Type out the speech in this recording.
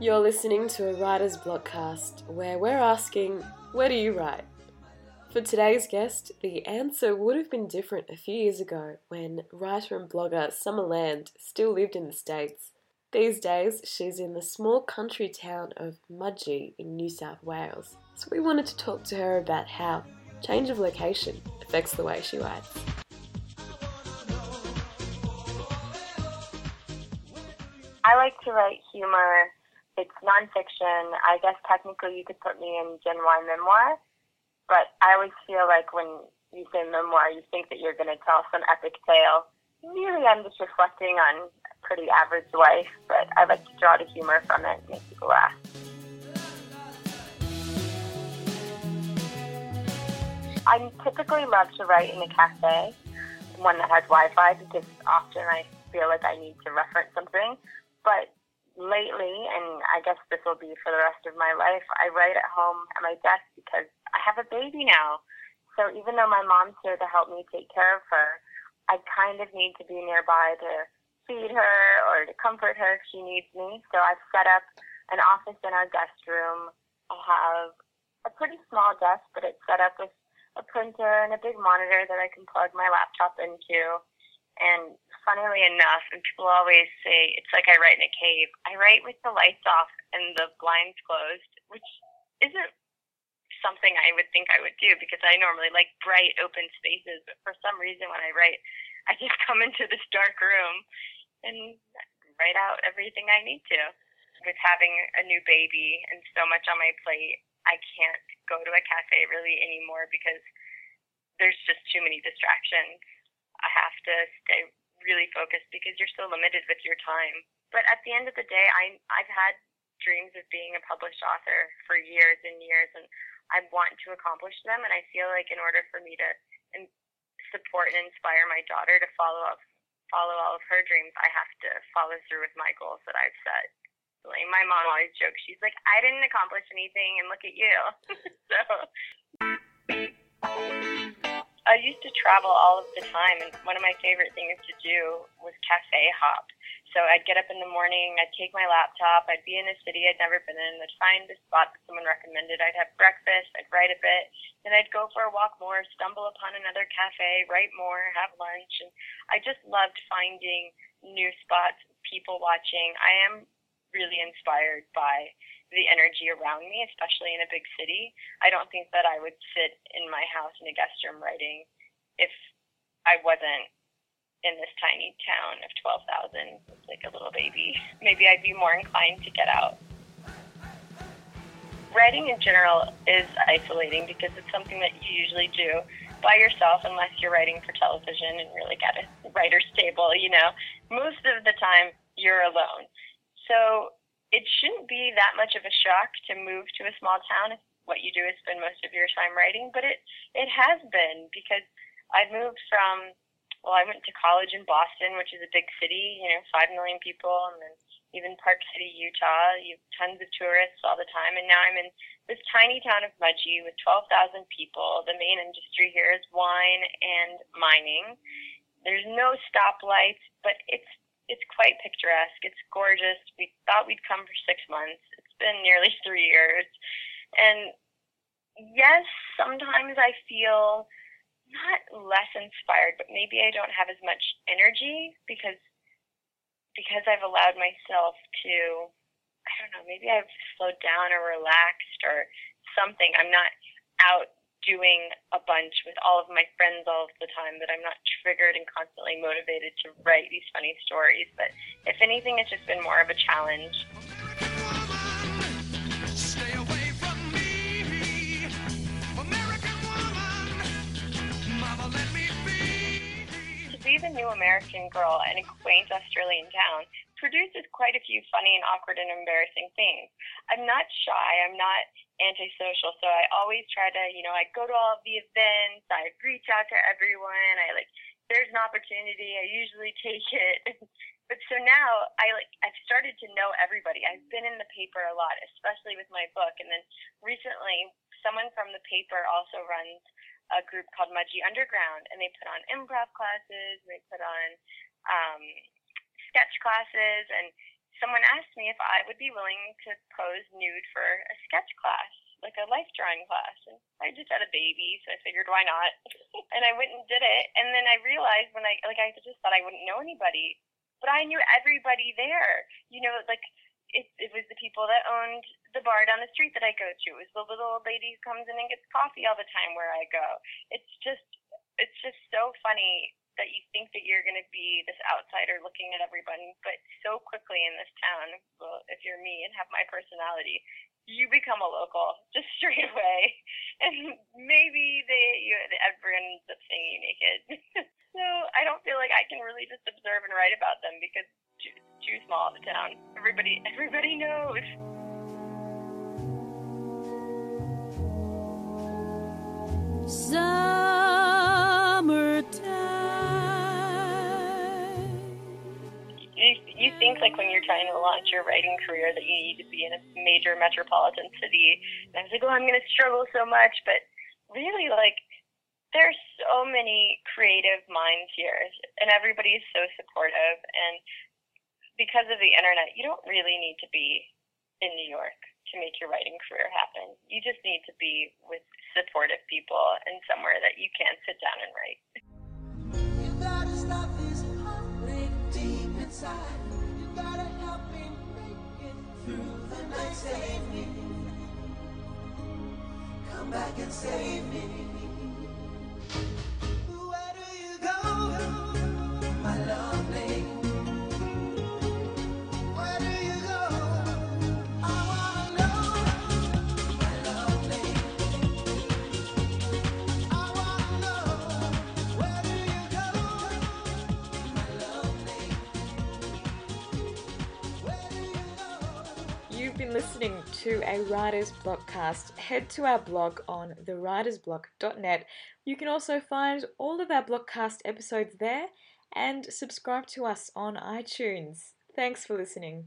You're listening to a writer's Blockcast where we're asking, where do you write? For today's guest, the answer would have been different a few years ago when writer and blogger Summer Land still lived in the States. These days, she's in the small country town of Mudgee in New South Wales. So we wanted to talk to her about how change of location affects the way she writes. I like to write humor. It's nonfiction. I guess technically you could put me in Gen Y memoir, but I always feel like when you say memoir, you think that you're going to tell some epic tale. Really, I'm just reflecting on a pretty average life, but I like to draw the humor from it and make people laugh. I typically love to write in a cafe, one that has Wi-Fi, because often I feel like I need to reference something. But lately, and I guess this will be for the rest of my life, I write at home at my desk because I have a baby now. So even though my mom's here to help me take care of her, I kind of need to be nearby to feed her or to comfort her if she needs me. So I've set up an office in our guest room. I have a pretty small desk, but it's set up with a printer and a big monitor that I can plug my laptop into. And funnily enough, and people always say it's like I write in a cave. I write with the lights off and the blinds closed, which isn't something I would think I would do because I normally like bright open spaces. But for some reason, when I write, I just come into this dark room and write out everything I need to. With having a new baby and so much on my plate, I can't go to a cafe really anymore because there's just too many distractions. I have to stay really focused because you're so limited with your time. But at the end of the day, I I've had dreams of being a published author for years and years, and I want to accomplish them. And I feel like in order for me to support and inspire my daughter to follow up, follow all of her dreams, I have to follow through with my goals that I've set. Like my mom always jokes, she's like, I didn't accomplish anything, and look at you. so. I used to travel all of the time, and one of my favorite things to do was cafe hop. So I'd get up in the morning, I'd take my laptop, I'd be in a city I'd never been in, I'd find a spot that someone recommended, I'd have breakfast, I'd write a bit, then I'd go for a walk more, stumble upon another cafe, write more, have lunch, and I just loved finding new spots, people watching. I am really inspired by the energy around me, especially in a big city. I don't think that I would sit in my house in a guest room writing if I wasn't in this tiny town of 12,000 like a little baby. Maybe I'd be more inclined to get out. Writing in general is isolating because it's something that you usually do by yourself unless you're writing for television and really got a writer's table, you know. Most of the time you're alone. So it shouldn't be that much of a shock to move to a small town if what you do is spend most of your time writing, but it it has been because I moved from well, I went to college in Boston, which is a big city, you know, five million people, and then even Park City, Utah, you have tons of tourists all the time, and now I'm in this tiny town of Mudgee with 12,000 people. The main industry here is wine and mining. There's no stoplights, but it's it's quite picturesque. It's gorgeous. We thought we'd come for six months. It's been nearly three years. And yes, sometimes I feel not less inspired, but maybe I don't have as much energy because because I've allowed myself to I don't know, maybe I've slowed down or relaxed or something. I'm not out doing a bunch with all of my friends all of the time that I'm not triggered and constantly motivated to write these funny stories. But if anything, it's just been more of a challenge. To be the new American girl in a quaint Australian town produces quite a few funny and awkward and embarrassing things. I'm not shy. I'm not antisocial. So I always try to, you know, I go to all of the events. I reach out to everyone. I like, there's an opportunity. I usually take it. but so now I like, I've started to know everybody. I've been in the paper a lot, especially with my book. And then recently, someone from the paper also runs a group called Mudgee Underground, and they put on improv classes. They put on um, sketch classes, and someone asked me if I would be willing to pose nude for a sketch class, like a life drawing class. And I just had a baby, so I figured why not? and I went and did it. And then I realized when I, like, I just thought I wouldn't know anybody, but I knew everybody there. You know, like, it, it was the people that owned the bar down the street that I go to. It was the little old lady who comes in and gets coffee all the time where I go. It's just, it's just so funny that you think that you're going to be this outsider looking at everybody, but so quickly in this town, well, if you're me and have my personality, you become a local just straight away, and maybe they you, everyone ends up seeing you naked. so I don't feel like I can really just observe and write about them because it's too, small of a town. Everybody everybody knows. you trying to launch your writing career that you need to be in a major metropolitan city. And I was like, oh, I'm going to struggle so much, but really, like, there's so many creative minds here, and everybody is so supportive. And because of the internet, you don't really need to be in New York to make your writing career happen. You just need to be with supportive people and somewhere that you can sit down and write. Save me. Come back and save me. Listening to a Writer's Blockcast, head to our blog on thewritersblock.net. You can also find all of our Blockcast episodes there and subscribe to us on iTunes. Thanks for listening.